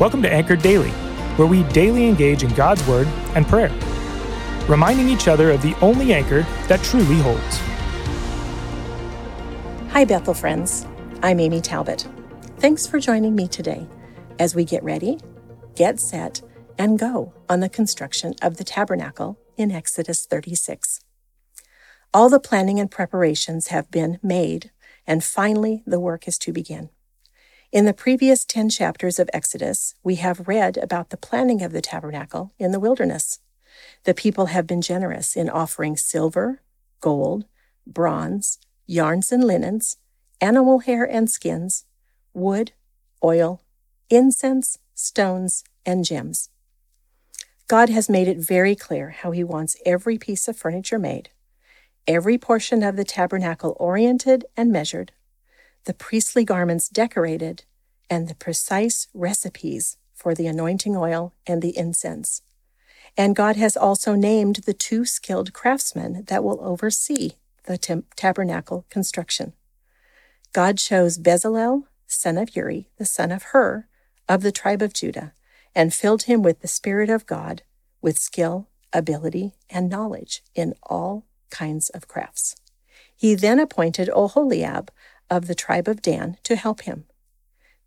Welcome to Anchored Daily, where we daily engage in God's Word and prayer, reminding each other of the only anchor that truly holds. Hi, Bethel friends. I'm Amy Talbot. Thanks for joining me today as we get ready, get set, and go on the construction of the tabernacle in Exodus 36. All the planning and preparations have been made, and finally the work is to begin. In the previous 10 chapters of Exodus, we have read about the planning of the tabernacle in the wilderness. The people have been generous in offering silver, gold, bronze, yarns and linens, animal hair and skins, wood, oil, incense, stones, and gems. God has made it very clear how He wants every piece of furniture made, every portion of the tabernacle oriented and measured, the priestly garments decorated, and the precise recipes for the anointing oil and the incense. And God has also named the two skilled craftsmen that will oversee the tabernacle construction. God chose Bezalel, son of Uri, the son of Hur, of the tribe of Judah, and filled him with the Spirit of God, with skill, ability, and knowledge in all kinds of crafts. He then appointed Oholiab, of the tribe of Dan to help him.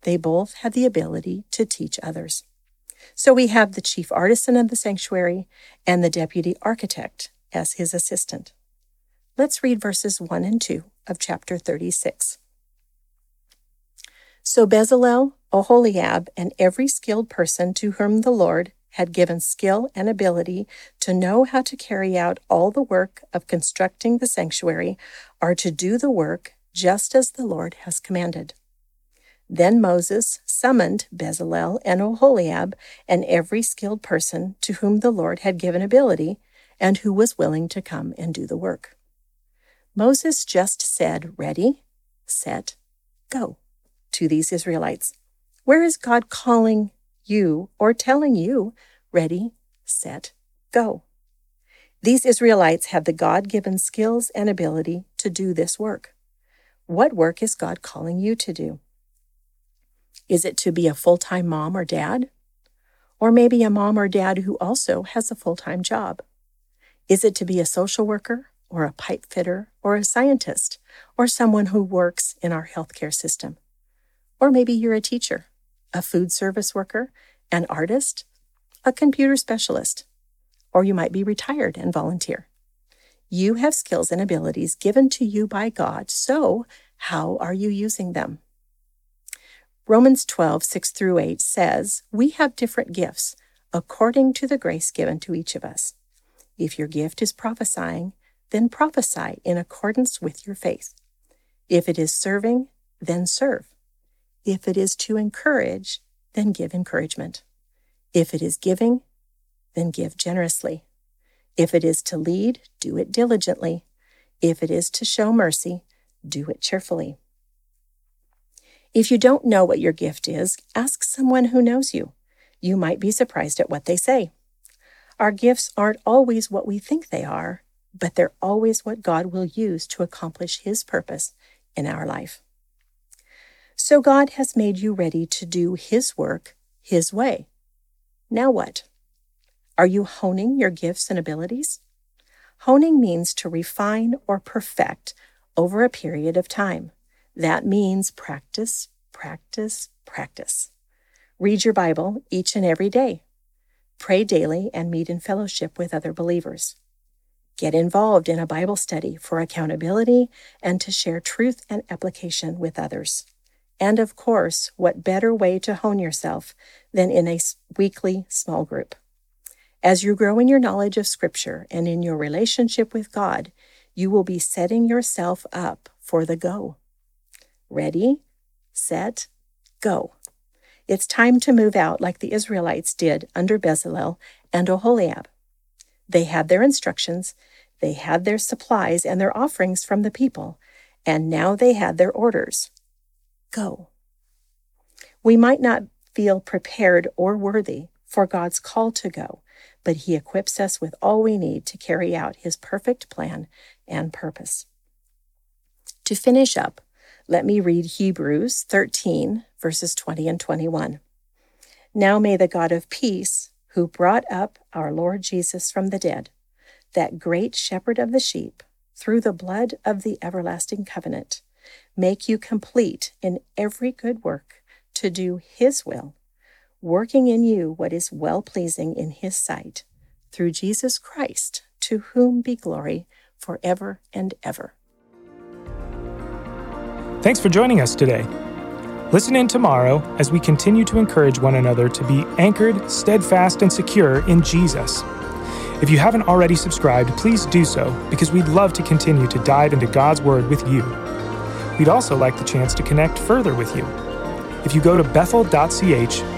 They both had the ability to teach others. So we have the chief artisan of the sanctuary and the deputy architect as his assistant. Let's read verses 1 and 2 of chapter 36. So Bezalel, Oholiab, and every skilled person to whom the Lord had given skill and ability to know how to carry out all the work of constructing the sanctuary are to do the work just as the Lord has commanded. Then Moses summoned Bezalel and Oholiab and every skilled person to whom the Lord had given ability and who was willing to come and do the work. Moses just said, Ready, set, go to these Israelites. Where is God calling you or telling you, Ready, set, go? These Israelites have the God given skills and ability to do this work. What work is God calling you to do? Is it to be a full time mom or dad? Or maybe a mom or dad who also has a full time job? Is it to be a social worker or a pipe fitter or a scientist or someone who works in our healthcare system? Or maybe you're a teacher, a food service worker, an artist, a computer specialist, or you might be retired and volunteer. You have skills and abilities given to you by God, so how are you using them? Romans 12, 6 through 8 says, We have different gifts according to the grace given to each of us. If your gift is prophesying, then prophesy in accordance with your faith. If it is serving, then serve. If it is to encourage, then give encouragement. If it is giving, then give generously. If it is to lead, do it diligently. If it is to show mercy, do it cheerfully. If you don't know what your gift is, ask someone who knows you. You might be surprised at what they say. Our gifts aren't always what we think they are, but they're always what God will use to accomplish His purpose in our life. So God has made you ready to do His work His way. Now what? Are you honing your gifts and abilities? Honing means to refine or perfect over a period of time. That means practice, practice, practice. Read your Bible each and every day. Pray daily and meet in fellowship with other believers. Get involved in a Bible study for accountability and to share truth and application with others. And of course, what better way to hone yourself than in a weekly small group? As you grow in your knowledge of Scripture and in your relationship with God, you will be setting yourself up for the go. Ready, set, go. It's time to move out like the Israelites did under Bezalel and Oholiab. They had their instructions, they had their supplies and their offerings from the people, and now they had their orders. Go. We might not feel prepared or worthy for God's call to go, but He equips us with all we need to carry out His perfect plan and purpose. To finish up, let me read Hebrews 13, verses 20 and 21. Now may the God of peace, who brought up our Lord Jesus from the dead, that great shepherd of the sheep, through the blood of the everlasting covenant, make you complete in every good work to do his will, working in you what is well pleasing in his sight, through Jesus Christ, to whom be glory forever and ever. Thanks for joining us today. Listen in tomorrow as we continue to encourage one another to be anchored, steadfast, and secure in Jesus. If you haven't already subscribed, please do so because we'd love to continue to dive into God's Word with you. We'd also like the chance to connect further with you. If you go to bethel.ch,